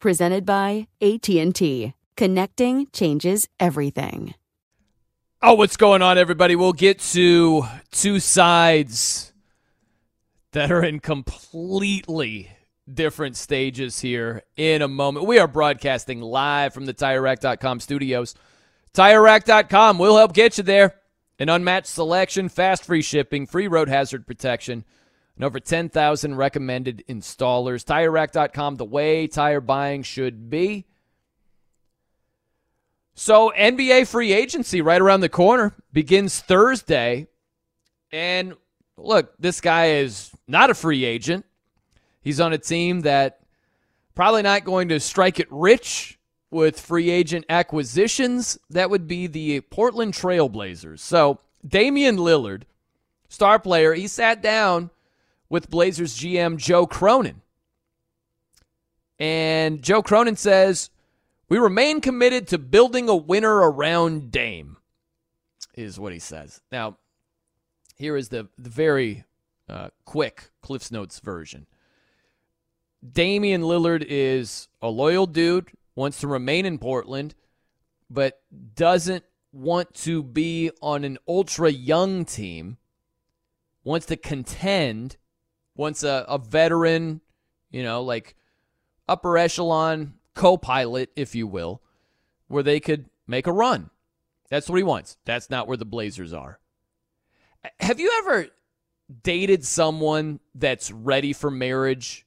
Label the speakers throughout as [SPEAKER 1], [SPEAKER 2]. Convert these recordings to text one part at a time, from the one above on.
[SPEAKER 1] Presented by AT&T. Connecting changes everything.
[SPEAKER 2] Oh, what's going on, everybody? We'll get to two sides that are in completely different stages here in a moment. We are broadcasting live from the TireRack.com studios. TireRack.com will help get you there. An unmatched selection, fast free shipping, free road hazard protection – and over 10,000 recommended installers. TireRack.com, the way tire buying should be. So, NBA free agency right around the corner begins Thursday. And look, this guy is not a free agent. He's on a team that probably not going to strike it rich with free agent acquisitions. That would be the Portland Trailblazers. So, Damian Lillard, star player, he sat down with Blazers GM Joe Cronin. And Joe Cronin says, We remain committed to building a winner around Dame, is what he says. Now, here is the, the very uh, quick Cliff's Notes version. Damian Lillard is a loyal dude, wants to remain in Portland, but doesn't want to be on an ultra young team, wants to contend wants a, a veteran, you know, like upper echelon co pilot, if you will, where they could make a run. That's what he wants. That's not where the Blazers are. Have you ever dated someone that's ready for marriage,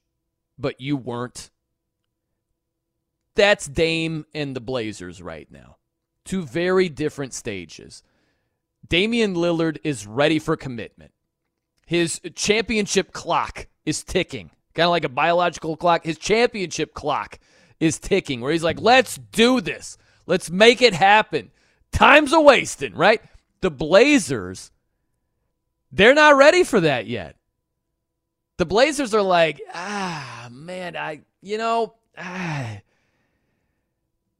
[SPEAKER 2] but you weren't? That's Dame and the Blazers right now. Two very different stages. Damian Lillard is ready for commitment. His championship clock is ticking, kind of like a biological clock. His championship clock is ticking, where he's like, let's do this. Let's make it happen. Time's a wasting, right? The Blazers, they're not ready for that yet. The Blazers are like, ah, man, I, you know, ah,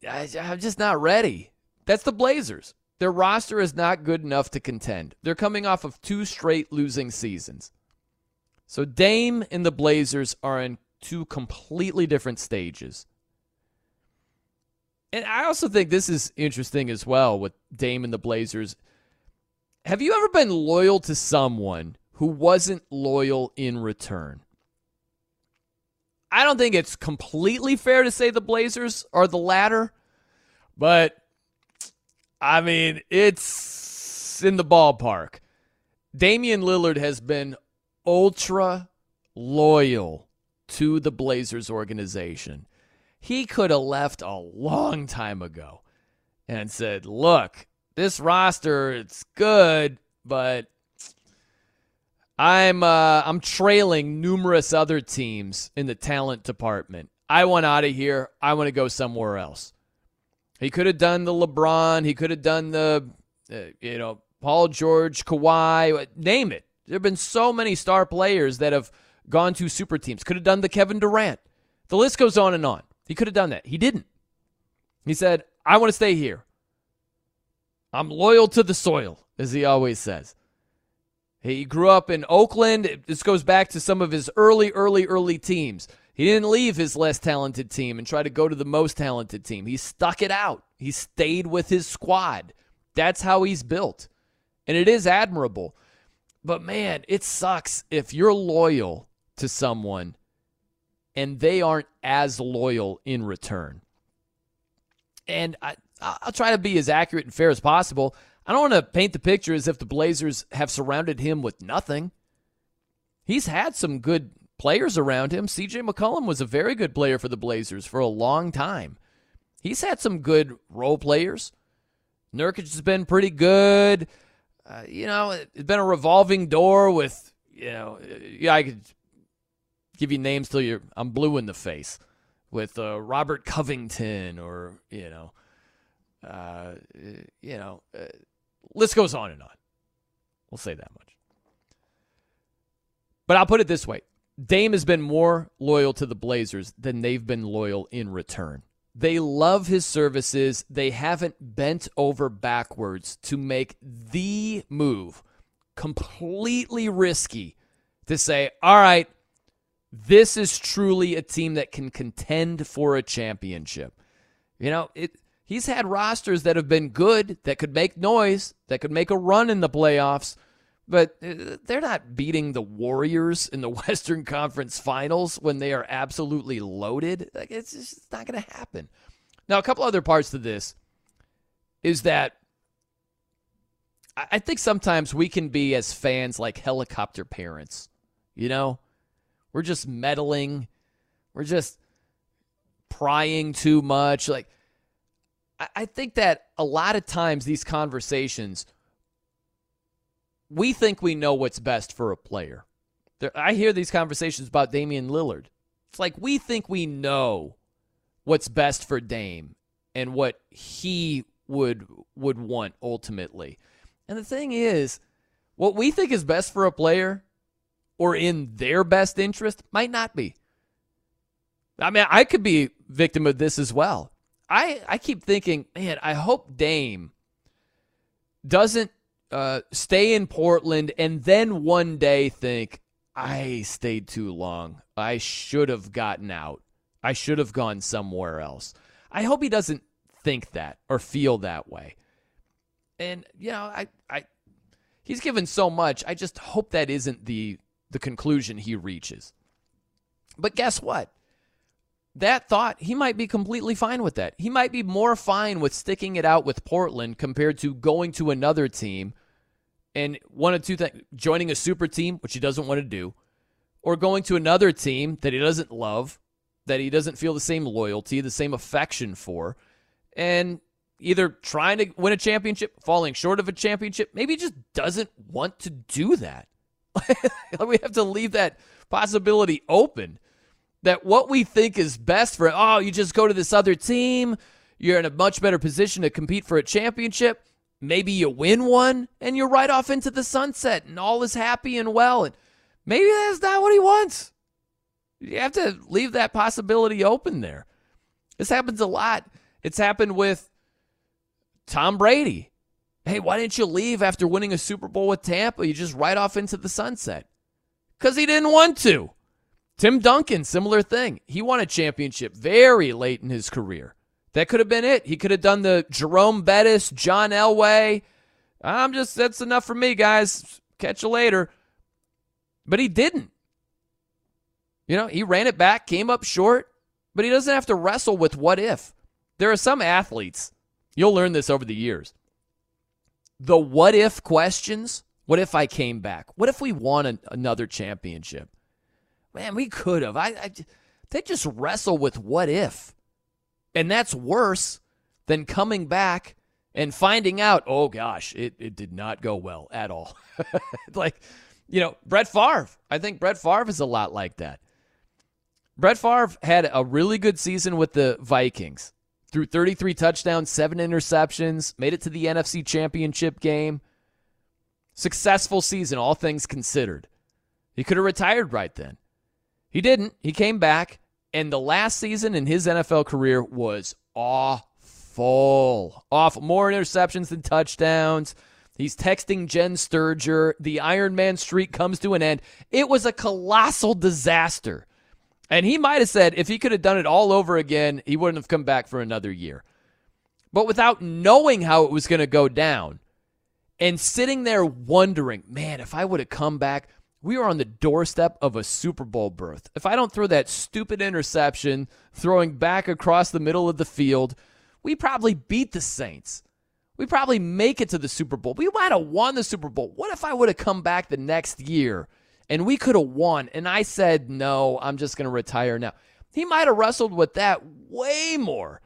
[SPEAKER 2] I, I'm just not ready. That's the Blazers. Their roster is not good enough to contend. They're coming off of two straight losing seasons. So Dame and the Blazers are in two completely different stages. And I also think this is interesting as well with Dame and the Blazers. Have you ever been loyal to someone who wasn't loyal in return? I don't think it's completely fair to say the Blazers are the latter, but I mean, it's in the ballpark. Damian Lillard has been ultra loyal to the Blazers organization. He could have left a long time ago and said, "Look, this roster it's good, but I'm uh, I'm trailing numerous other teams in the talent department. I want out of here. I want to go somewhere else." He could have done the LeBron. He could have done the, uh, you know, Paul George, Kawhi, name it. There have been so many star players that have gone to super teams. Could have done the Kevin Durant. The list goes on and on. He could have done that. He didn't. He said, I want to stay here. I'm loyal to the soil, as he always says. He grew up in Oakland. This goes back to some of his early, early, early teams. He didn't leave his less talented team and try to go to the most talented team. He stuck it out. He stayed with his squad. That's how he's built. And it is admirable. But man, it sucks if you're loyal to someone and they aren't as loyal in return. And I, I'll try to be as accurate and fair as possible. I don't want to paint the picture as if the Blazers have surrounded him with nothing. He's had some good players around him. CJ McCollum was a very good player for the Blazers for a long time. He's had some good role players. Nurkic has been pretty good. Uh, you know, it's been a revolving door with, you know, yeah, I could give you names till you're I'm blue in the face with uh, Robert Covington or you know, uh, you know, uh, list goes on and on. We'll say that much. But I'll put it this way: Dame has been more loyal to the Blazers than they've been loyal in return. They love his services. They haven't bent over backwards to make the move completely risky to say, all right, this is truly a team that can contend for a championship. You know, it he's had rosters that have been good, that could make noise, that could make a run in the playoffs, but uh, they're not beating the Warriors in the Western Conference Finals when they are absolutely loaded. Like it's just not going to happen. Now, a couple other parts to this is that I think sometimes we can be as fans like helicopter parents. You know, we're just meddling. We're just prying too much. Like, I think that a lot of times these conversations, we think we know what's best for a player. There, I hear these conversations about Damian Lillard. It's like we think we know what's best for Dame and what he would would want ultimately. And the thing is, what we think is best for a player or in their best interest might not be. I mean, I could be victim of this as well. I, I keep thinking, man, I hope Dame doesn't uh, stay in Portland and then one day think, I stayed too long. I should have gotten out. I should have gone somewhere else. I hope he doesn't think that or feel that way. And you know, I I he's given so much. I just hope that isn't the the conclusion he reaches. But guess what? That thought, he might be completely fine with that. He might be more fine with sticking it out with Portland compared to going to another team and one of two things joining a super team, which he doesn't want to do, or going to another team that he doesn't love, that he doesn't feel the same loyalty, the same affection for, and either trying to win a championship, falling short of a championship. Maybe he just doesn't want to do that. we have to leave that possibility open that what we think is best for oh you just go to this other team you're in a much better position to compete for a championship maybe you win one and you're right off into the sunset and all is happy and well and maybe that's not what he wants you have to leave that possibility open there this happens a lot it's happened with tom brady Hey, why didn't you leave after winning a Super Bowl with Tampa? You just ride off into the sunset. Because he didn't want to. Tim Duncan, similar thing. He won a championship very late in his career. That could have been it. He could have done the Jerome Bettis, John Elway. I'm just, that's enough for me, guys. Catch you later. But he didn't. You know, he ran it back, came up short, but he doesn't have to wrestle with what if. There are some athletes, you'll learn this over the years. The what if questions what if I came back? What if we won an, another championship? Man, we could have. I, I, they just wrestle with what if. And that's worse than coming back and finding out, oh gosh, it, it did not go well at all. like, you know, Brett Favre. I think Brett Favre is a lot like that. Brett Favre had a really good season with the Vikings. Threw 33 touchdowns, seven interceptions, made it to the NFC Championship game. Successful season, all things considered. He could have retired right then. He didn't. He came back, and the last season in his NFL career was awful. Awful. More interceptions than touchdowns. He's texting Jen Sterger. The Iron Man streak comes to an end. It was a colossal disaster. And he might have said if he could have done it all over again, he wouldn't have come back for another year. But without knowing how it was going to go down, and sitting there wondering, man, if I would have come back, we are on the doorstep of a Super Bowl berth. If I don't throw that stupid interception throwing back across the middle of the field, we probably beat the Saints. We probably make it to the Super Bowl. We might have won the Super Bowl. What if I would have come back the next year and we could have won? And I said, no, I'm just going to retire now. He might have wrestled with that way more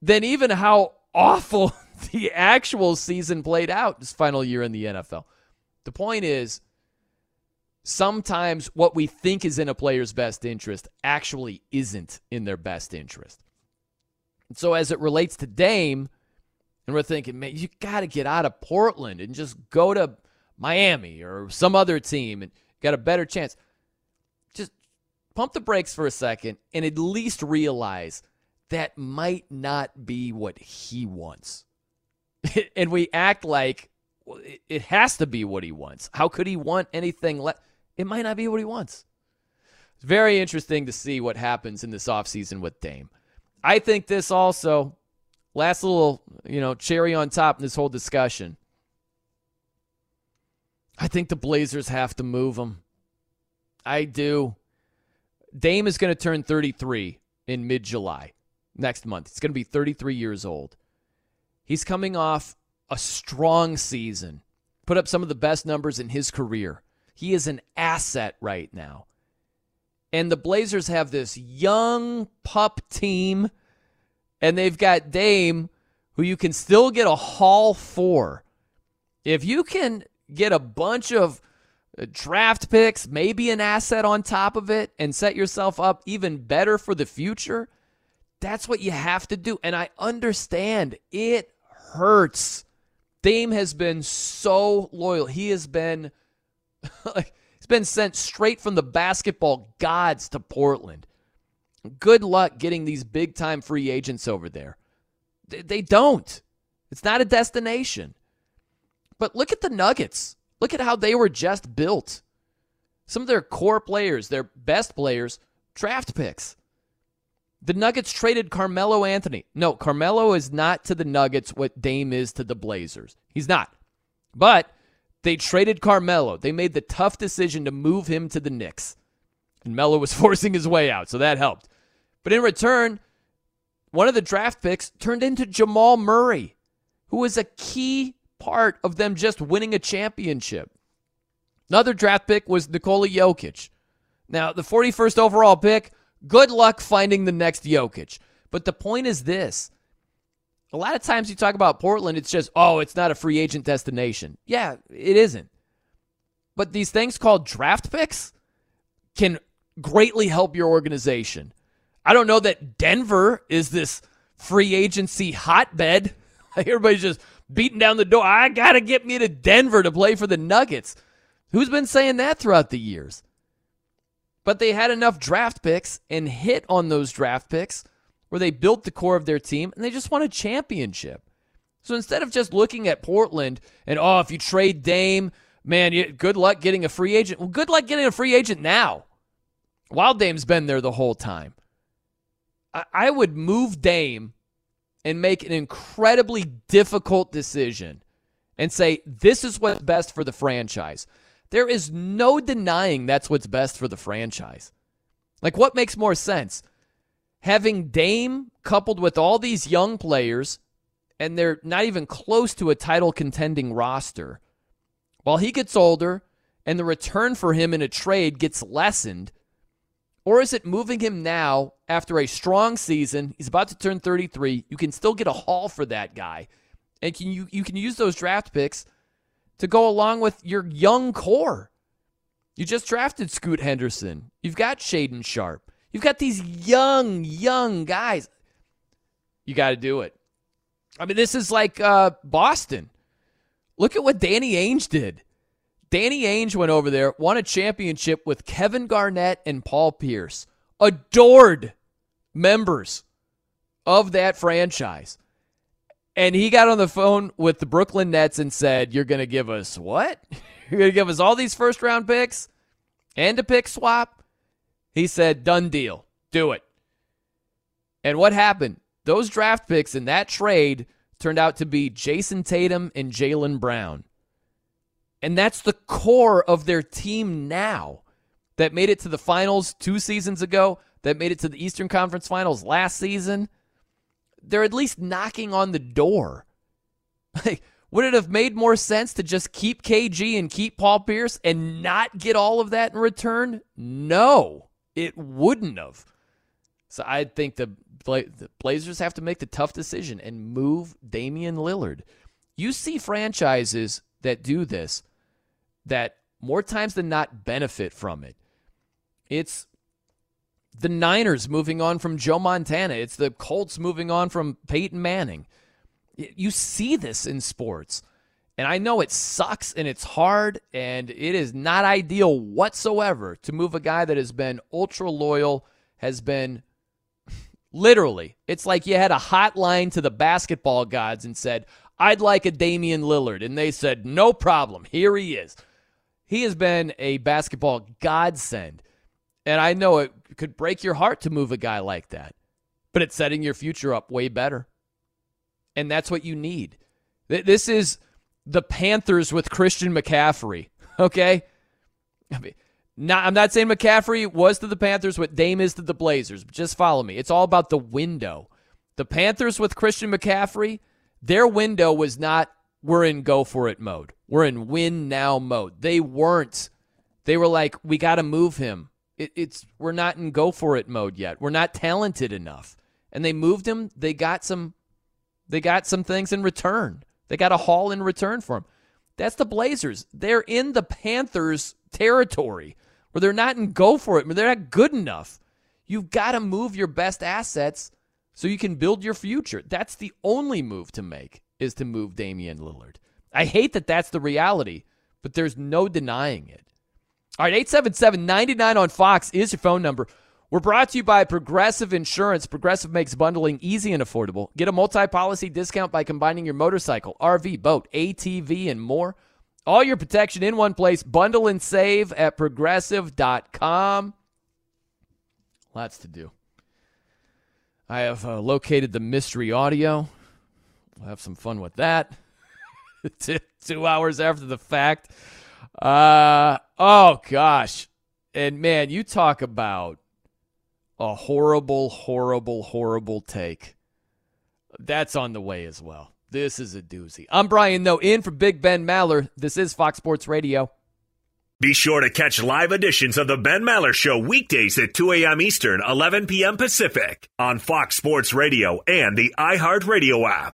[SPEAKER 2] than even how awful the actual season played out his final year in the NFL. The point is, sometimes what we think is in a player's best interest actually isn't in their best interest. And so, as it relates to Dame, and we're thinking, man, you got to get out of Portland and just go to Miami or some other team and got a better chance. Just pump the brakes for a second and at least realize that might not be what he wants. and we act like it has to be what he wants. How could he want anything less? It might not be what he wants. It's very interesting to see what happens in this offseason with Dame. I think this also, last little, you know, cherry on top in this whole discussion. I think the Blazers have to move him. I do. Dame is going to turn 33 in mid July next month. He's going to be 33 years old. He's coming off a strong season, put up some of the best numbers in his career. He is an asset right now. And the Blazers have this young pup team, and they've got Dame, who you can still get a haul for. If you can get a bunch of uh, draft picks, maybe an asset on top of it, and set yourself up even better for the future, that's what you have to do. And I understand it hurts. Dame has been so loyal. He has been like he's been sent straight from the basketball gods to Portland. Good luck getting these big time free agents over there. They don't. It's not a destination. But look at the Nuggets. Look at how they were just built. Some of their core players, their best players, draft picks. The Nuggets traded Carmelo Anthony. No, Carmelo is not to the Nuggets what Dame is to the Blazers. He's not. But they traded Carmelo. They made the tough decision to move him to the Knicks. And Melo was forcing his way out, so that helped. But in return, one of the draft picks turned into Jamal Murray, who was a key part of them just winning a championship. Another draft pick was Nikola Jokic. Now, the 41st overall pick Good luck finding the next Jokic. But the point is this. A lot of times you talk about Portland, it's just, oh, it's not a free agent destination. Yeah, it isn't. But these things called draft picks can greatly help your organization. I don't know that Denver is this free agency hotbed. Everybody's just beating down the door. I got to get me to Denver to play for the Nuggets. Who's been saying that throughout the years? But they had enough draft picks and hit on those draft picks where they built the core of their team and they just won a championship. So instead of just looking at Portland and, oh, if you trade Dame, man, you, good luck getting a free agent. Well, good luck getting a free agent now. While Dame's been there the whole time. I, I would move Dame and make an incredibly difficult decision and say, this is what's best for the franchise. There is no denying that's what's best for the franchise. Like, what makes more sense? Having Dame coupled with all these young players, and they're not even close to a title contending roster, while he gets older and the return for him in a trade gets lessened? Or is it moving him now after a strong season? He's about to turn 33. You can still get a haul for that guy. And can you, you can use those draft picks to go along with your young core. You just drafted Scoot Henderson. You've got Shaedon Sharpe. You've got these young, young guys. You got to do it. I mean, this is like uh, Boston. Look at what Danny Ainge did. Danny Ainge went over there, won a championship with Kevin Garnett and Paul Pierce, adored members of that franchise. And he got on the phone with the Brooklyn Nets and said, You're going to give us what? You're going to give us all these first round picks and a pick swap? He said, Done deal. Do it. And what happened? Those draft picks in that trade turned out to be Jayson Tatum and Jaylen Brown. And that's the core of their team now that made it to the finals two seasons ago, that made it to the Eastern Conference finals last season they're at least knocking on the door. Like, would it have made more sense to just keep KG and keep Paul Pierce and not get all of that in return? No, it wouldn't have. So I think the, the Blazers have to make the tough decision and move Damian Lillard. You see franchises that do this that more times than not benefit from it. It's the Niners moving on from Joe Montana. It's the Colts moving on from Peyton Manning. You see this in sports. And I know it sucks and it's hard and it is not ideal whatsoever to move a guy that has been ultra loyal, has been literally, it's like you had a hotline to the basketball gods and said, I'd like a Damian Lillard. And they said, no problem. Here he is. He has been a basketball godsend. And I know it could break your heart to move a guy like that, but it's setting your future up way better. And that's what you need. This is the Panthers with Christian McCaffrey, okay? I mean, not, I'm not saying McCaffrey was to the Panthers what Dame is to the Blazers, just follow me. It's all about the window. The Panthers with Christian McCaffrey, their window was not we're in go for it mode. We're in win now mode. They weren't. They were like, we got to move him. It, it's we're not in go for it mode yet. We're not talented enough. And they moved him. They got some. They got some things in return. They got a haul in return for him. That's the Blazers. They're in the Panthers territory where they're not in go for it. They're not good enough. You've got to move your best assets so you can build your future. That's the only move to make is to move Damian Lillard. I hate that that's the reality, but there's no denying it. All right, 877 99 on Fox is your phone number. We're brought to you by Progressive Insurance. Progressive makes bundling easy and affordable. Get a multi policy discount by combining your motorcycle, RV, boat, ATV, and more. All your protection in one place. Bundle and save at progressive.com. Lots to do. I have uh, located the mystery audio. We'll have some fun with that. Two hours after the fact. Uh oh gosh. And man, you talk about a horrible, horrible, horrible take. That's on the way as well. This is a doozy. I'm Brian Noe, in for Big Ben Maller. This is Fox Sports Radio.
[SPEAKER 3] Be sure to catch live editions of the Ben Maller Show weekdays at 2 a.m. Eastern, 11 p.m. Pacific on Fox Sports Radio and the iHeartRadio app.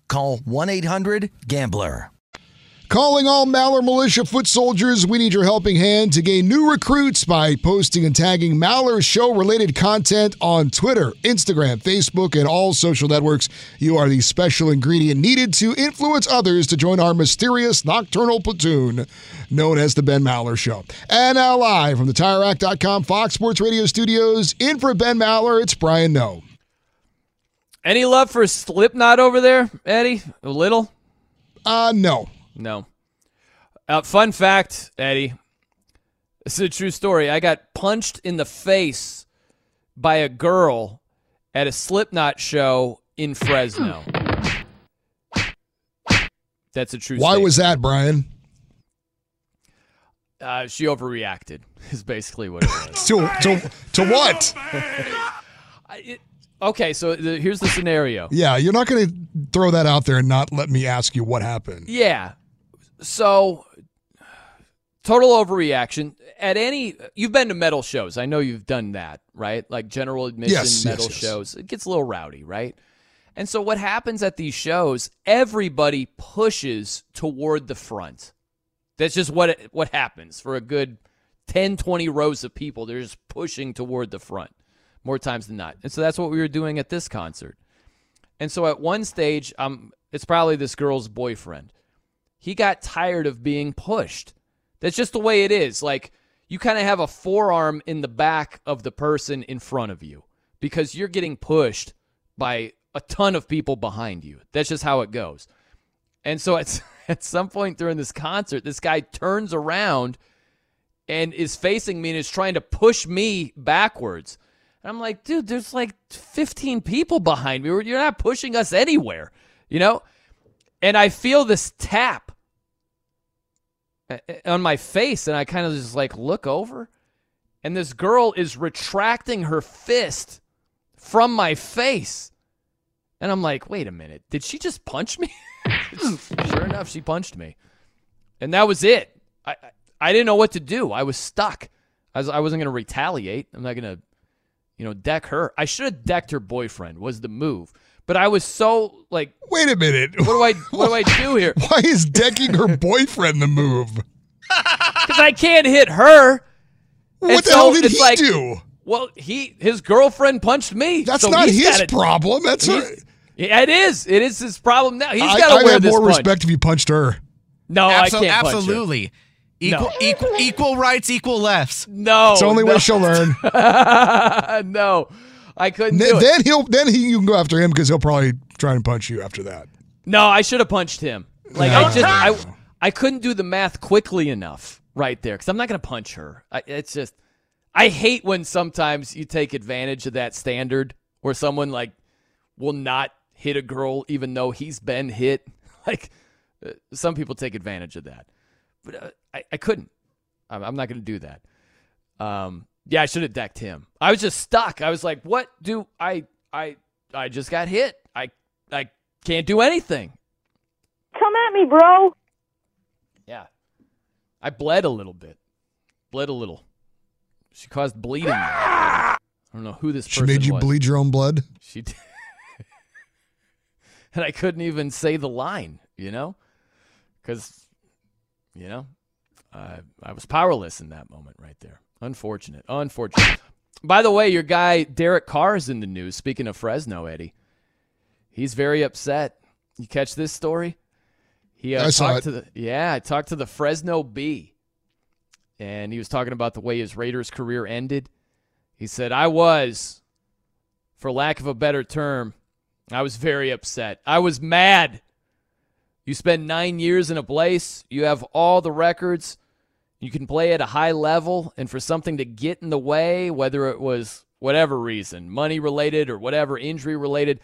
[SPEAKER 4] call 1-800-GAMBLER.
[SPEAKER 5] Calling all Maller Militia foot soldiers, we need your helping hand to gain new recruits by posting and tagging Maller show related content on Twitter, Instagram, Facebook, and all social networks. You are the special ingredient needed to influence others to join our mysterious nocturnal platoon known as the Ben Maller Show. And now, live from the TireRack.com Fox Sports Radio studios, in for Ben Maller, it's Brian Noe.
[SPEAKER 2] Any love for Slipknot over there, Eddie? A little?
[SPEAKER 5] Uh, no.
[SPEAKER 2] No. Uh, fun fact, Eddie. This is a true story. I got punched in the face by a girl at a Slipknot show in Fresno. That's a true story.
[SPEAKER 5] Why
[SPEAKER 2] statement.
[SPEAKER 5] was that, Brian?
[SPEAKER 2] Uh, she overreacted, is basically what it was.
[SPEAKER 5] to, to, to what?
[SPEAKER 2] It- okay, so the, here's the scenario.
[SPEAKER 5] Yeah, you're not going to throw that out there and not let me ask you what happened.
[SPEAKER 2] Yeah. So total overreaction. At any you've been to metal shows. I know you've done that, right? Like general admission
[SPEAKER 5] Yes, yes,
[SPEAKER 2] metal
[SPEAKER 5] yes.
[SPEAKER 2] shows. It gets a little rowdy, right? And so what happens at these shows, everybody pushes toward the front. That's just what it, what happens for a good 10 20 rows of people. They're just pushing toward the front more times than not. And so that's what we were doing at this concert. And so at one stage, um, it's probably this girl's boyfriend. He got tired of being pushed. That's just the way it is. Like you kind of have a forearm in the back of the person in front of you because you're getting pushed by a ton of people behind you. That's just how it goes. And so at, at some point during this concert, this guy turns around and is facing me and is trying to push me backwards. And I'm like, dude, there's like 15 people behind me. You're not pushing us anywhere, you know? And I feel this tap uh, on my face, and I kind of just like look over, and this girl is retracting her fist from my face. And I'm like, wait a minute, did she just punch me? sure enough, she punched me. And that was it. I, I, I didn't know what to do. I was stuck. I, was, I wasn't going to retaliate. I'm not going to you know, deck her. I should have decked her boyfriend was the move. But I was so like
[SPEAKER 5] Wait a minute.
[SPEAKER 2] What do I what do I do here?
[SPEAKER 5] Why is decking her boyfriend the move?
[SPEAKER 2] Because I can't hit her.
[SPEAKER 5] What
[SPEAKER 2] And
[SPEAKER 5] the
[SPEAKER 2] so
[SPEAKER 5] hell did he
[SPEAKER 2] like,
[SPEAKER 5] do?
[SPEAKER 2] Well, he his girlfriend punched me.
[SPEAKER 5] That's
[SPEAKER 2] so
[SPEAKER 5] not his
[SPEAKER 2] gotta-
[SPEAKER 5] problem. That's her.
[SPEAKER 2] he's- Yeah, it is. It is his problem now. He's got to
[SPEAKER 5] I'd
[SPEAKER 2] wear
[SPEAKER 5] have
[SPEAKER 2] this
[SPEAKER 5] more
[SPEAKER 2] punch.
[SPEAKER 5] respect if you punched her.
[SPEAKER 2] No, I can't punch her.
[SPEAKER 6] absolutely. Equal,
[SPEAKER 2] No.
[SPEAKER 6] equal, equal rights, equal lefts.
[SPEAKER 2] No,
[SPEAKER 5] It's the only
[SPEAKER 2] no.
[SPEAKER 5] way she'll learn.
[SPEAKER 2] no, I couldn't
[SPEAKER 5] N-
[SPEAKER 2] do it.
[SPEAKER 5] then he'll then he you can go after him because he'll probably try and punch you after that.
[SPEAKER 2] No, I should have punched him. Like I just I I couldn't do the math quickly enough right there because I'm not gonna punch her. I, it's just I hate when sometimes you take advantage of that standard where someone like will not hit a girl even though he's been hit. Like uh, some people take advantage of that, but uh, I I couldn't. I'm, I'm not gonna do that. Um, yeah, I should have decked him. I was just stuck. I was like, what do I I I just got hit. I I Can't do anything.
[SPEAKER 7] Come at me, bro.
[SPEAKER 2] Yeah. I bled a little bit. Bled a little. She caused bleeding. I don't know who this
[SPEAKER 5] She
[SPEAKER 2] person
[SPEAKER 5] made you
[SPEAKER 2] was.
[SPEAKER 5] bleed your own blood.
[SPEAKER 2] She did. and I couldn't even say the line, you know? Because, you know, I, I was powerless in that moment right there. Unfortunate. Unfortunate. By the way, your guy Derek Carr is in the news. Speaking of Fresno, Eddie, he's very upset. You catch this story? He uh,
[SPEAKER 5] I saw it.
[SPEAKER 2] to the yeah, I talked to the Fresno Bee, and he was talking about the way his Raiders career ended. He said, "I was, for lack of a better term, I was very upset. I was mad. You spend nine years in a place, you have all the records, you can play at a high level, and for something to get in the way, whether it was whatever reason, money related or whatever, injury related,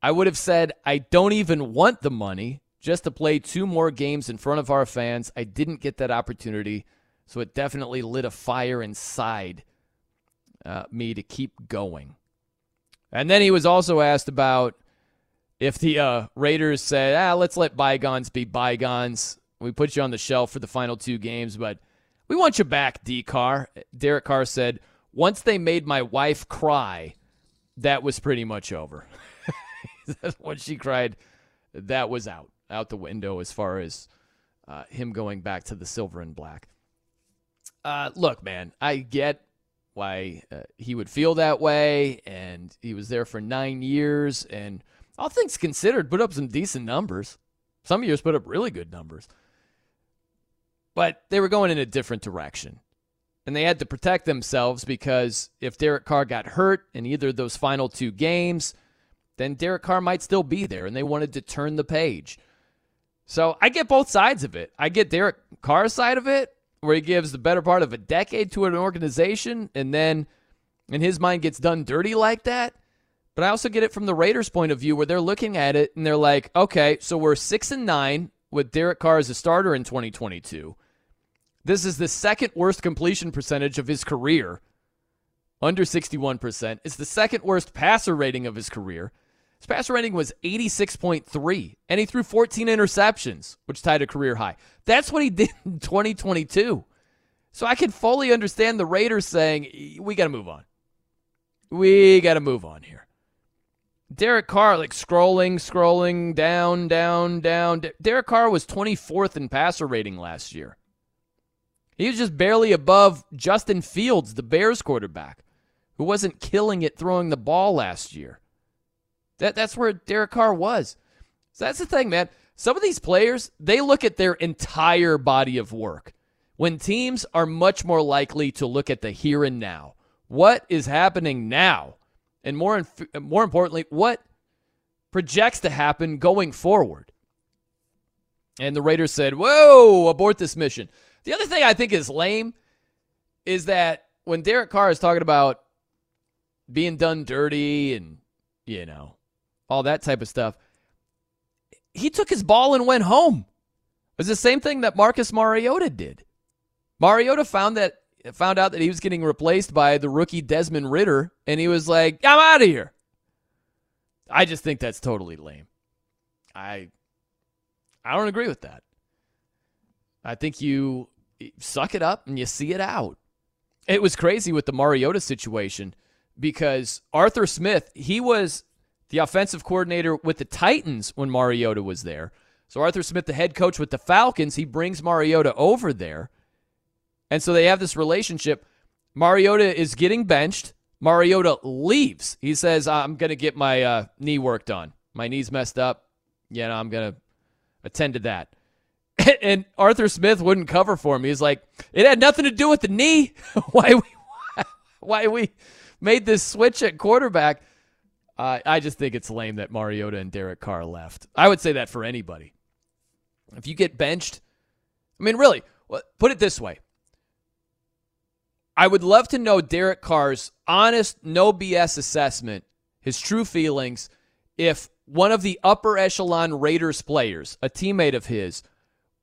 [SPEAKER 2] I would have said, I don't even want the money just to play two more games in front of our fans. I didn't get that opportunity, so it definitely lit a fire inside uh, me to keep going. And then he was also asked about if the uh, Raiders said, ah, let's let bygones be bygones. We put you on the shelf for the final two games, but we want you back, D. Carr. Derek Carr said, once they made my wife cry, that was pretty much over. when she cried, that was out, out the window as far as uh, him going back to the silver and black. Uh, look, man, I get why uh, he would feel that way, and he was there for nine years, and all things considered, put up some decent numbers. Some years put up really good numbers, but they were going in a different direction, and they had to protect themselves because if Derek Carr got hurt in either of those final two games, then Derek Carr might still be there, and they wanted to turn the page. So I get both sides of it. I get Derek Carr's side of it, where he gives the better part of a decade to an organization and then in his mind gets done dirty like that. But I also get it from the Raiders' point of view where they're looking at it and they're like, okay, so we're six and nine with Derek Carr as a starter in 2022. This is the second worst completion percentage of his career, under 61%. It's the second worst passer rating of his career. His passer rating was 86.3, and he threw 14 interceptions, which tied a career high. That's what he did in 2022. So I can fully understand the Raiders saying, we got to move on. We got to move on here. Derek Carr, like scrolling, scrolling, down, down, down. Derek Carr was 24th in passer rating last year. He was just barely above Justin Fields, the Bears quarterback, who wasn't killing it throwing the ball last year. That that's where Derek Carr was. So that's the thing, man. Some of these players, they look at their entire body of work. When teams are much more likely to look at the here and now. What is happening now? And more inf- more importantly, what projects to happen going forward? And the Raiders said, "Whoa, abort this mission." The other thing I think is lame is that when Derek Carr is talking about being done dirty and, you know, all that type of stuff, he took his ball and went home. It was the same thing that Marcus Mariota did. Mariota found that found out that he was getting replaced by the rookie Desmond Ridder, and he was like, I'm out of here. I just think that's totally lame. I I don't agree with that. I think you suck it up and you see it out. It was crazy with the Mariota situation because Arthur Smith, he was the offensive coordinator with the Titans when Mariota was there. So Arthur Smith, the head coach with the Falcons, he brings Mariota over there. And so they have this relationship. Mariota is getting benched. Mariota leaves. He says, I'm going to get my uh, knee worked on. My knee's messed up. You know, I'm going to attend to that. and Arthur Smith wouldn't cover for him. He's like, it had nothing to do with the knee. why we why we made this switch at quarterback. Uh, I just think it's lame that Mariota and Derek Carr left. I would say that for anybody. If you get benched, I mean, really, put it this way. I would love to know Derek Carr's honest, no BS assessment, his true feelings, if one of the upper echelon Raiders players, a teammate of his,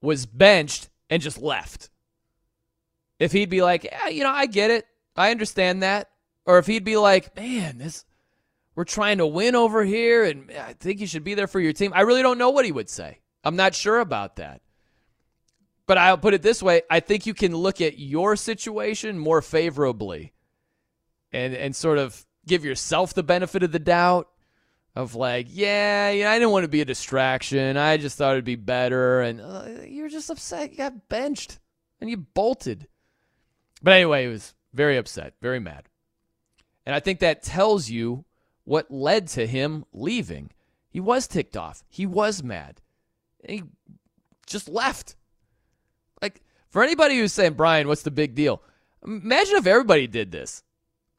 [SPEAKER 2] was benched and just left. If he'd be like, yeah, you know, I get it. I understand that. Or if he'd be like, man, this we're trying to win over here, and I think you should be there for your team. I really don't know what he would say. I'm not sure about that. But I'll put it this way I think you can look at your situation more favorably and, and sort of give yourself the benefit of the doubt of like, yeah, I didn't want to be a distraction. I just thought it'd be better. And uh, you're just upset. You got benched and you bolted. But anyway, he was very upset, very mad. And I think that tells you what led to him leaving. He was ticked off. He was mad. And he just left. For anybody who's saying, Brian, what's the big deal? Imagine if everybody did this.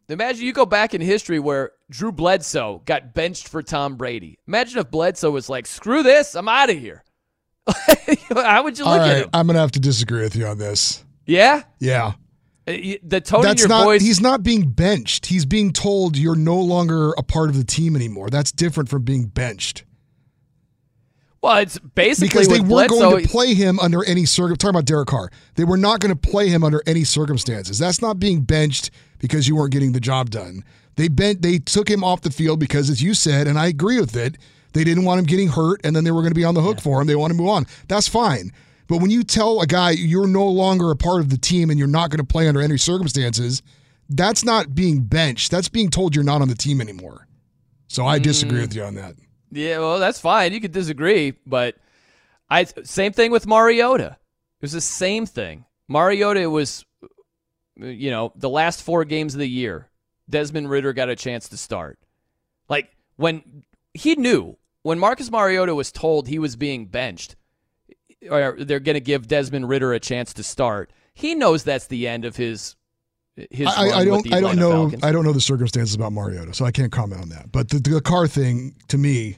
[SPEAKER 2] Imagine you go back in history where Drew Bledsoe got benched for Tom Brady. Imagine if Bledsoe was like, screw this, I'm out of here. How would you look
[SPEAKER 5] All
[SPEAKER 2] at
[SPEAKER 5] right,
[SPEAKER 2] him?
[SPEAKER 5] I'm gonna have to disagree with you on this.
[SPEAKER 2] Yeah?
[SPEAKER 5] Yeah.
[SPEAKER 2] Uh, The tone
[SPEAKER 5] That's
[SPEAKER 2] in your
[SPEAKER 5] not.
[SPEAKER 2] voice.
[SPEAKER 5] He's not being benched. He's being told you're no longer a part of the team anymore. That's different from being benched.
[SPEAKER 2] Well, it's basically
[SPEAKER 5] because they weren't
[SPEAKER 2] Bledsoe,
[SPEAKER 5] going to play him under any circum. Talking about Derek Carr, they were not going to play him under any circumstances. That's not being benched because you weren't getting the job done. They bent. They took him off the field because, as you said, and I agree with it. They didn't want him getting hurt, and then they were going to be on the hook for him. They want to move on. That's fine. But when you tell a guy you're no longer a part of the team and you're not going to play under any circumstances, that's not being benched. That's being told you're not on the team anymore. So I disagree
[SPEAKER 2] Mm.
[SPEAKER 5] with you on that.
[SPEAKER 2] Yeah, well, that's fine. You could disagree, but I same thing with Mariota. It was the same thing. Mariota was, you know, the last four games of the year, Desmond Ridder got a chance to start. Like when he knew when Marcus Mariota was told he was being benched, or they're going to give Desmond Ridder a chance to start. He knows that's the end of his his.
[SPEAKER 5] I, I don't. I don't know.
[SPEAKER 2] Falcons.
[SPEAKER 5] I don't know the circumstances about Mariota, so I can't comment on that. But the, the Carr thing, to me,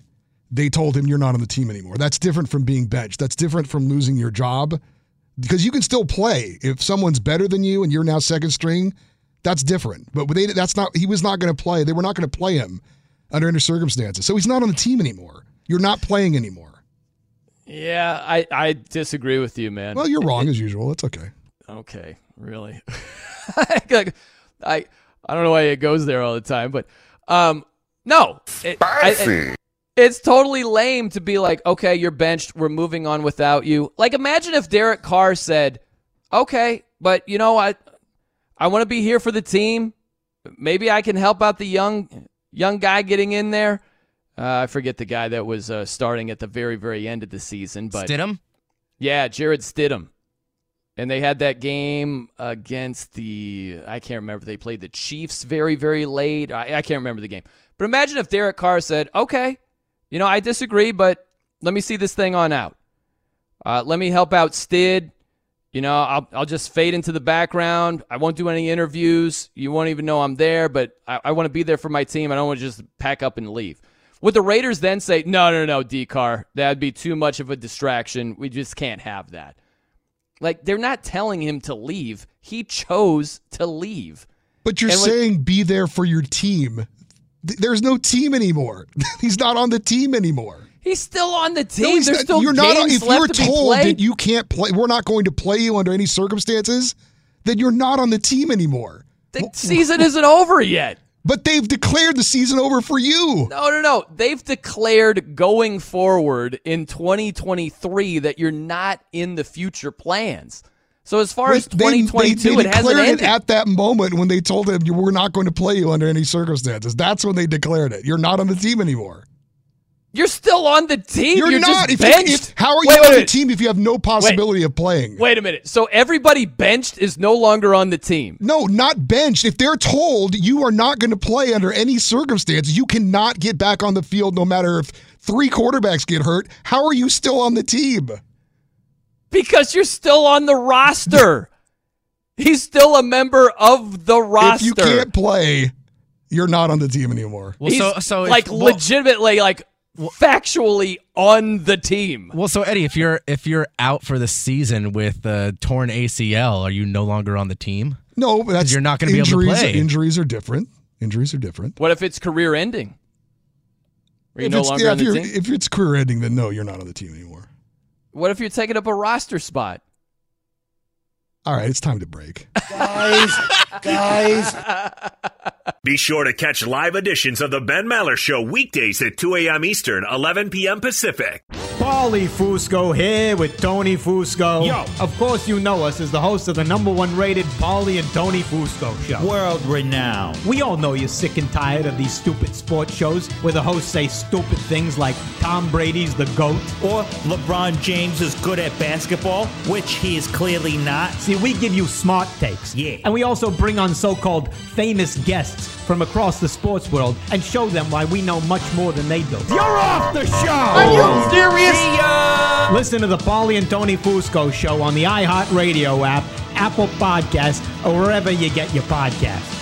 [SPEAKER 5] they told him you're not on the team anymore. That's different from being benched. That's different from losing your job, because you can still play if someone's better than you and you're now second string. That's different. But they, that's not. He was not going to play. They were not going to play him under any circumstances. So he's not on the team anymore. You're not playing anymore.
[SPEAKER 2] Yeah, I I disagree with you, man.
[SPEAKER 5] Well, you're wrong as usual. It's okay.
[SPEAKER 2] Okay, really. Like, I I don't know why it goes there all the time, but um no. It- I- it- it's totally lame to be like, okay, you're benched. We're moving on without you. Like, imagine if Derek Carr said, okay, but you know, I I want to be here for the team. Maybe I can help out the young young guy getting in there. Uh, I forget the guy that was uh, starting at the very very end of the season, but
[SPEAKER 6] Stidham?
[SPEAKER 2] yeah, Jarrett Stidham. And they had that game against the I can't remember. They played the Chiefs very, very late. I, I can't remember the game. But imagine if Derek Carr said, Okay, you know, I disagree, but let me see this thing on out. Uh, let me help out Stid. You know, I'll I'll just fade into the background. I won't do any interviews. You won't even know I'm there, but I, I want to be there for my team. I don't want to just pack up and leave. Would the Raiders then say, no, no, no, D Carr, that'd be too much of a distraction. We just can't have that. Like they're not telling him to leave. He chose to leave.
[SPEAKER 5] But you're
[SPEAKER 2] And
[SPEAKER 5] saying be there for your team. There's no team anymore. He's not on the team anymore.
[SPEAKER 2] He's still on the team.
[SPEAKER 5] No,
[SPEAKER 2] There's
[SPEAKER 5] not-
[SPEAKER 2] still
[SPEAKER 5] you're not. If
[SPEAKER 2] left
[SPEAKER 5] you're
[SPEAKER 2] to
[SPEAKER 5] told that you can't play, we're not going to play you under any circumstances. Then you're not on the team anymore.
[SPEAKER 2] the season isn't over yet.
[SPEAKER 5] But they've declared the season over for you.
[SPEAKER 2] No, no, no. They've declared going forward in 2023 that you're not in the future plans. So as far as
[SPEAKER 5] They- they-
[SPEAKER 2] 2022,
[SPEAKER 5] they
[SPEAKER 2] it hasn't ended.
[SPEAKER 5] it at that moment when they told him you were not going to play you under any circumstances. That's when they declared it. You're not on the team anymore.
[SPEAKER 2] You're still on the team.
[SPEAKER 5] You're,
[SPEAKER 2] You're,
[SPEAKER 5] not.
[SPEAKER 2] just
[SPEAKER 5] If you-
[SPEAKER 2] benched.
[SPEAKER 5] if- how are
[SPEAKER 2] Wait,
[SPEAKER 5] you
[SPEAKER 2] wait,
[SPEAKER 5] on the team if you have no possibility of playing?
[SPEAKER 2] Wait a minute. So everybody benched is no longer on the team.
[SPEAKER 5] No, not benched. If they're told you are not going to play under any circumstance, you cannot get back on the field no matter if three quarterbacks get hurt. How are you still on the team?
[SPEAKER 2] Because you're still on the roster. He's still a member of the roster.
[SPEAKER 5] If you can't play, you're not on the team anymore.
[SPEAKER 6] Well,
[SPEAKER 2] He's
[SPEAKER 6] so so if-
[SPEAKER 2] like
[SPEAKER 6] well-
[SPEAKER 2] legitimately, like factually on the team.
[SPEAKER 6] Well, so Eddie, if you're if you're out for the season with a torn ACL, are you no longer on the team?
[SPEAKER 5] No, but that's
[SPEAKER 6] you're not gonna be able to
[SPEAKER 5] injuries-
[SPEAKER 6] play.
[SPEAKER 5] Injuries are different. Injuries are different.
[SPEAKER 2] What if it's career ending? Are you
[SPEAKER 5] if
[SPEAKER 2] no longer
[SPEAKER 5] yeah,
[SPEAKER 2] on
[SPEAKER 5] if,
[SPEAKER 2] the team?
[SPEAKER 5] if it's career ending, then no, you're not on the team anymore.
[SPEAKER 2] What if you're taking up a roster spot?
[SPEAKER 5] All right, it's time to break.
[SPEAKER 8] Guys, guys.
[SPEAKER 3] Be sure to catch live editions of the Ben Maller Show weekdays at 2 a.m. Eastern, 11 p.m. Pacific.
[SPEAKER 9] Paulie Fusco here with Tony Fusco.
[SPEAKER 10] Yo.
[SPEAKER 9] Of course, you know us as the host of the number one rated Paulie and Tony Fusco show.
[SPEAKER 10] World renowned.
[SPEAKER 9] We all know you're sick and tired of these stupid sports shows where the hosts say stupid things like Tom Brady's the GOAT.
[SPEAKER 10] Or LeBron James is good at basketball, which he is clearly not.
[SPEAKER 9] See, we give you smart takes.
[SPEAKER 10] Yeah.
[SPEAKER 9] And we also bring on so called famous guests from across the sports world and show them why we know much more than they do.
[SPEAKER 10] You're off the show!
[SPEAKER 8] Are you serious?
[SPEAKER 10] See ya!
[SPEAKER 9] Listen to the Paulie and Tony Fusco show on the iHeartRadio app, Apple Podcast, or wherever you get your podcasts.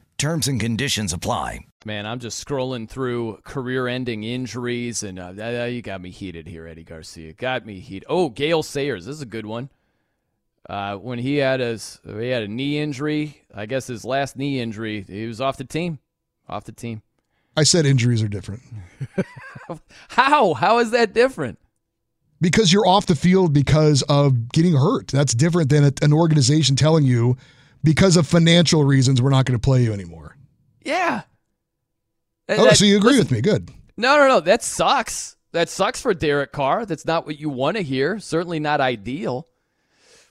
[SPEAKER 4] Terms and conditions apply.
[SPEAKER 2] Man, I'm just scrolling through career-ending injuries, and uh, uh, you got me heated here, Eddie Garcia. Got me heated. Oh, Gale Sayers, this is a good one. Uh, when he had his he had a knee injury, I guess his last knee injury, he was off the team. Off the team.
[SPEAKER 5] I said injuries are different.
[SPEAKER 2] How? How is that different?
[SPEAKER 5] Because you're off the field because of getting hurt. That's different than a, an organization telling you because of financial reasons we're not going to play you anymore.
[SPEAKER 2] Yeah.
[SPEAKER 5] Oh,
[SPEAKER 2] That-
[SPEAKER 5] so you agree
[SPEAKER 2] listen,
[SPEAKER 5] with me? Good.
[SPEAKER 2] No, no, no. That sucks. That sucks for Derek Carr. That's not what you want to hear. Certainly not ideal.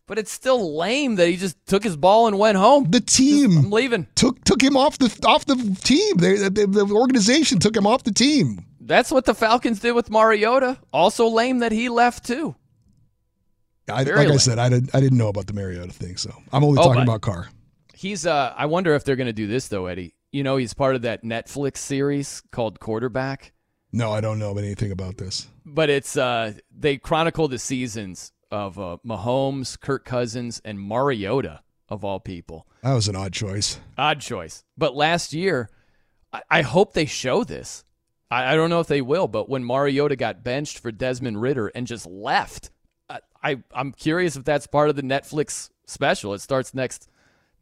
[SPEAKER 2] But it's still lame that he just took his ball and went home.
[SPEAKER 5] The team
[SPEAKER 2] I'm leaving.
[SPEAKER 5] took took him off the off the team. They, the, the organization took him off the team.
[SPEAKER 2] That's what the Falcons did with Mariota. Also lame that he left too.
[SPEAKER 5] I, like I said, I didn't I didn't know about the Mariota thing, so I'm only
[SPEAKER 2] Oh,
[SPEAKER 5] talking about Carr.
[SPEAKER 2] He's uh I wonder if they're going to do this though, Eddie. You know, he's part of that Netflix series called Quarterback.
[SPEAKER 5] No, I don't know anything about this.
[SPEAKER 2] but it's uh they chronicle the seasons of uh, Mahomes, Kirk Cousins, and Mariota of all people.
[SPEAKER 5] That was an odd choice.
[SPEAKER 2] Odd choice. But last year, I, I hope they show this. I, I don't know if they will, but when Mariota got benched for Desmond Ridder and just left, I, I'm curious if that's part of the Netflix special. It starts next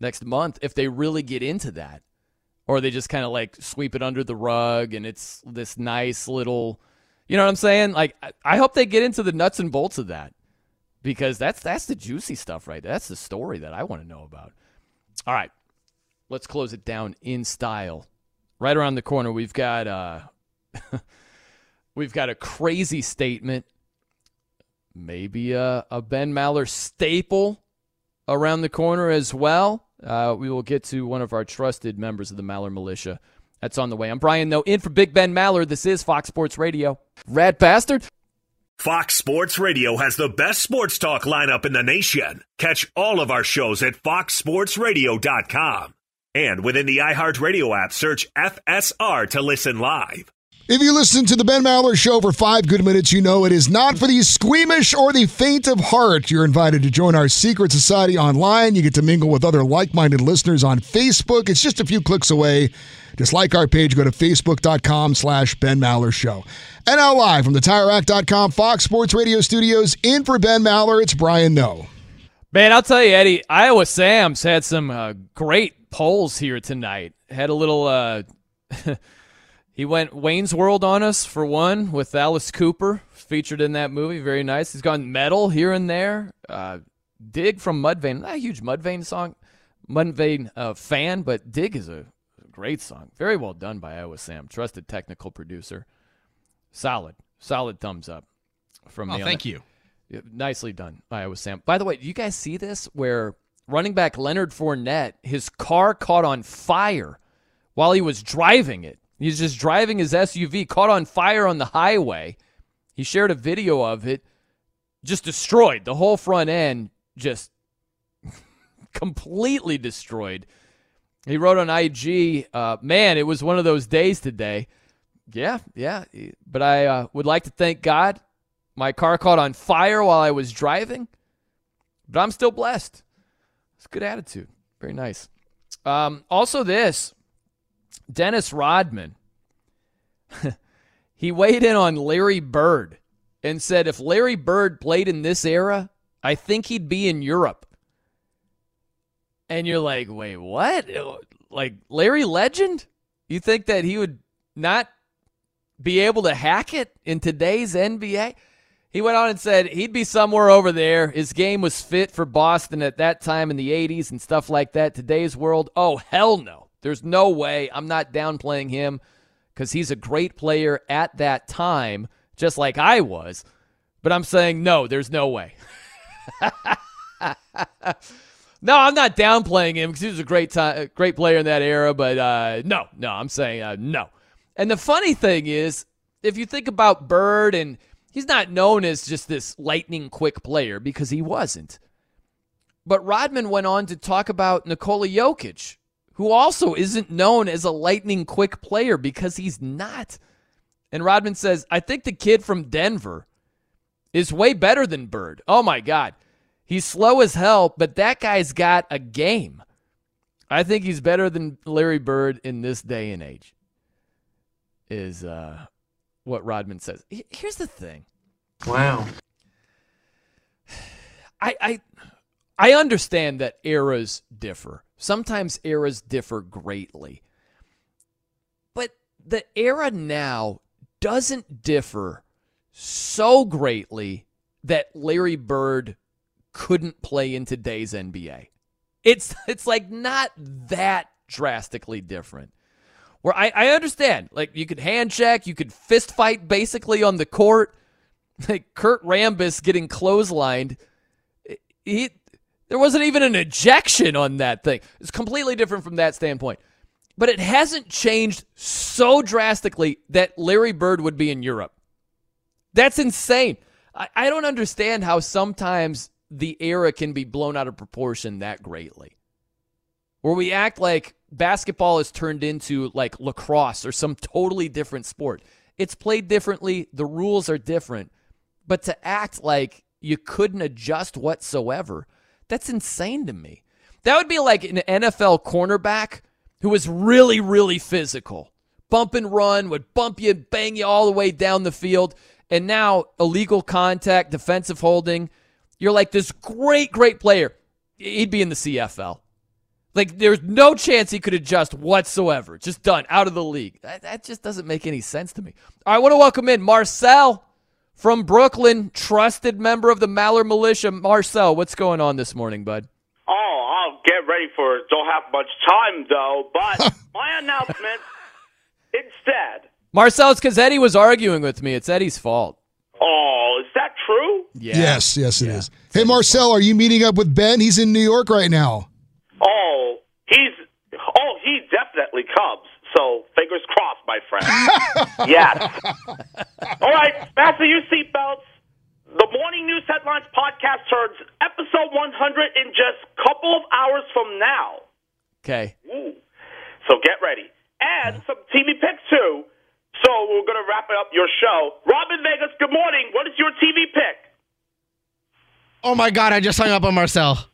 [SPEAKER 2] next month. If they really get into that, or they just kind of like sweep it under the rug and it's this nice little, you know what I'm saying? Like I, I hope they get into the nuts and bolts of that because that's that's the juicy stuff right. That's the story that I want to know about. All right, let's close it down in style. Right around the corner, we've got uh, we've got a crazy statement, maybe a, a Ben Maller staple around the corner as well. Uh, we will get to one of our trusted members of the Maller Militia. That's on the way. I'm Brian, though, in for Big Ben Maller. This is Fox Sports Radio. Rat bastard.
[SPEAKER 3] Fox Sports Radio has the best sports talk lineup in the nation. Catch all of our shows at foxsportsradio.com. And within the iHeartRadio app, search FSR to listen live.
[SPEAKER 5] If you listen to the Ben Maller Show for five good minutes, you know it is not for the squeamish or the faint of heart. You're invited to join our secret society online. You get to mingle with other like minded listeners on Facebook. It's just a few clicks away. Just like our page, go to facebook.com slash Ben Maller Show. And now live from the TireRack.com Fox Sports Radio studios, in for Ben Maller, it's Brian Noe.
[SPEAKER 2] Man, I'll tell you, Eddie, Iowa Sam's had some uh, great polls here tonight. Had a little... Uh, He went Wayne's World on us for one with Alice Cooper featured in that movie. Very nice. He's gone metal here and there. Uh, Dig from Mudvayne, not a huge Mudvayne song, Mudvayne uh, fan, but Dig is a great song. Very well done by Iowa Sam, trusted technical producer. Solid, solid thumbs up from
[SPEAKER 6] oh,
[SPEAKER 2] me.
[SPEAKER 6] Thank you.
[SPEAKER 2] Nicely done, Iowa Sam. By the way, do you guys see this? Where running back Leonard Fournette, his car caught on fire while he was driving it. He's just driving his SUV, caught on fire on the highway. He shared a video of it, just destroyed. The whole front end just completely destroyed. He wrote on IG, uh, man, it was one of those days today. Yeah, yeah. But I uh, would like to thank God. My car caught on fire while I was driving, but I'm still blessed. It's a good attitude. Very nice. Um, also, this Dennis Rodman, he weighed in on Larry Bird and said if Larry Bird played in this era, I think he'd be in Europe. And you're like, wait, what? Like Larry Legend? You think that he would not be able to hack it in today's NBA? He went on and said he'd be somewhere over there. His game was fit for Boston at that time in the 80s and stuff like that. Today's world, oh, hell no. There's no way. I'm not downplaying him because he's a great player at that time, just like I was. But I'm saying, no, there's no way. no, I'm not downplaying him because he was a great time, great player in that era. But uh, no, no, I'm saying uh, no. And the funny thing is, if you think about Bird, and he's not known as just this lightning quick player because he wasn't. But Rodman went on to talk about Nikola Jokic, who also isn't known as a lightning quick player because he's not. And Rodman says, I think the kid from Denver is way better than Bird. Oh my God. He's slow as hell, but that guy's got a game. I think he's better than Larry Bird in this day and age, is uh, what Rodman says. Here's the thing.
[SPEAKER 8] Wow.
[SPEAKER 2] I, I I understand that eras differ. Sometimes eras differ greatly. But the era now doesn't differ so greatly that Larry Bird couldn't play in today's NBA. It's it's like not that drastically different. Where I, I understand, like you could hand check, you could fist fight basically on the court. Like Kurt Rambis getting clotheslined. He there wasn't even an ejection on that thing. It's completely different from that standpoint. But it hasn't changed so drastically that Larry Bird would be in Europe. That's insane. I, I don't understand how sometimes the era can be blown out of proportion that greatly. Where we act like basketball is turned into like lacrosse or some totally different sport. It's played differently, the rules are different. But to act like you couldn't adjust whatsoever that's insane to me. That would be like an NFL cornerback who was really, really physical. Bump and run, would bump you, bang you all the way down the field. And now illegal contact, defensive holding. You're like this great, great player. He'd be in the CFL. Like there's no chance he could adjust whatsoever. Just done, out of the league. That, that just doesn't make any sense to me. All right, I want to welcome in Marcel from Brooklyn, trusted member of the Maller Militia, Marcel. What's going on this morning, bud?
[SPEAKER 11] Oh, I'll get ready for it. Don't have much time though. But my announcement instead.
[SPEAKER 2] Marcel, it's because Eddie was arguing with me. It's Eddie's fault.
[SPEAKER 11] Oh, is that true?
[SPEAKER 5] Yes, yes, it is. Hey, Marcel, are you meeting up with Ben? He's in New York right now.
[SPEAKER 11] Oh, he's he definitely comes. So fingers crossed, my friend. yes. All right, fasten your seatbelts. The Morning News Headlines podcast turns episode 100 in just a couple of hours from now.
[SPEAKER 2] Okay.
[SPEAKER 11] Ooh. So get ready. And some TV picks, too. So we're going to wrap up your show. Robin Vegas, good morning. What is your TV pick?
[SPEAKER 6] Oh my God! I just hung up on Marcel.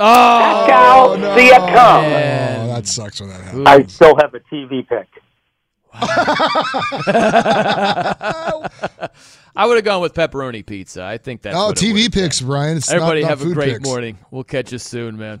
[SPEAKER 2] Oh,
[SPEAKER 8] Pascal Siakam.
[SPEAKER 5] Oh, that sucks when that happens.
[SPEAKER 8] I still have a TV pick.
[SPEAKER 2] I would have gone with pepperoni pizza. I think that's
[SPEAKER 5] oh,
[SPEAKER 2] what
[SPEAKER 5] TV
[SPEAKER 2] would've
[SPEAKER 5] picks, Brian. It's
[SPEAKER 2] Everybody
[SPEAKER 5] not
[SPEAKER 2] have a great
[SPEAKER 5] picks.
[SPEAKER 2] morning. We'll catch you soon, man.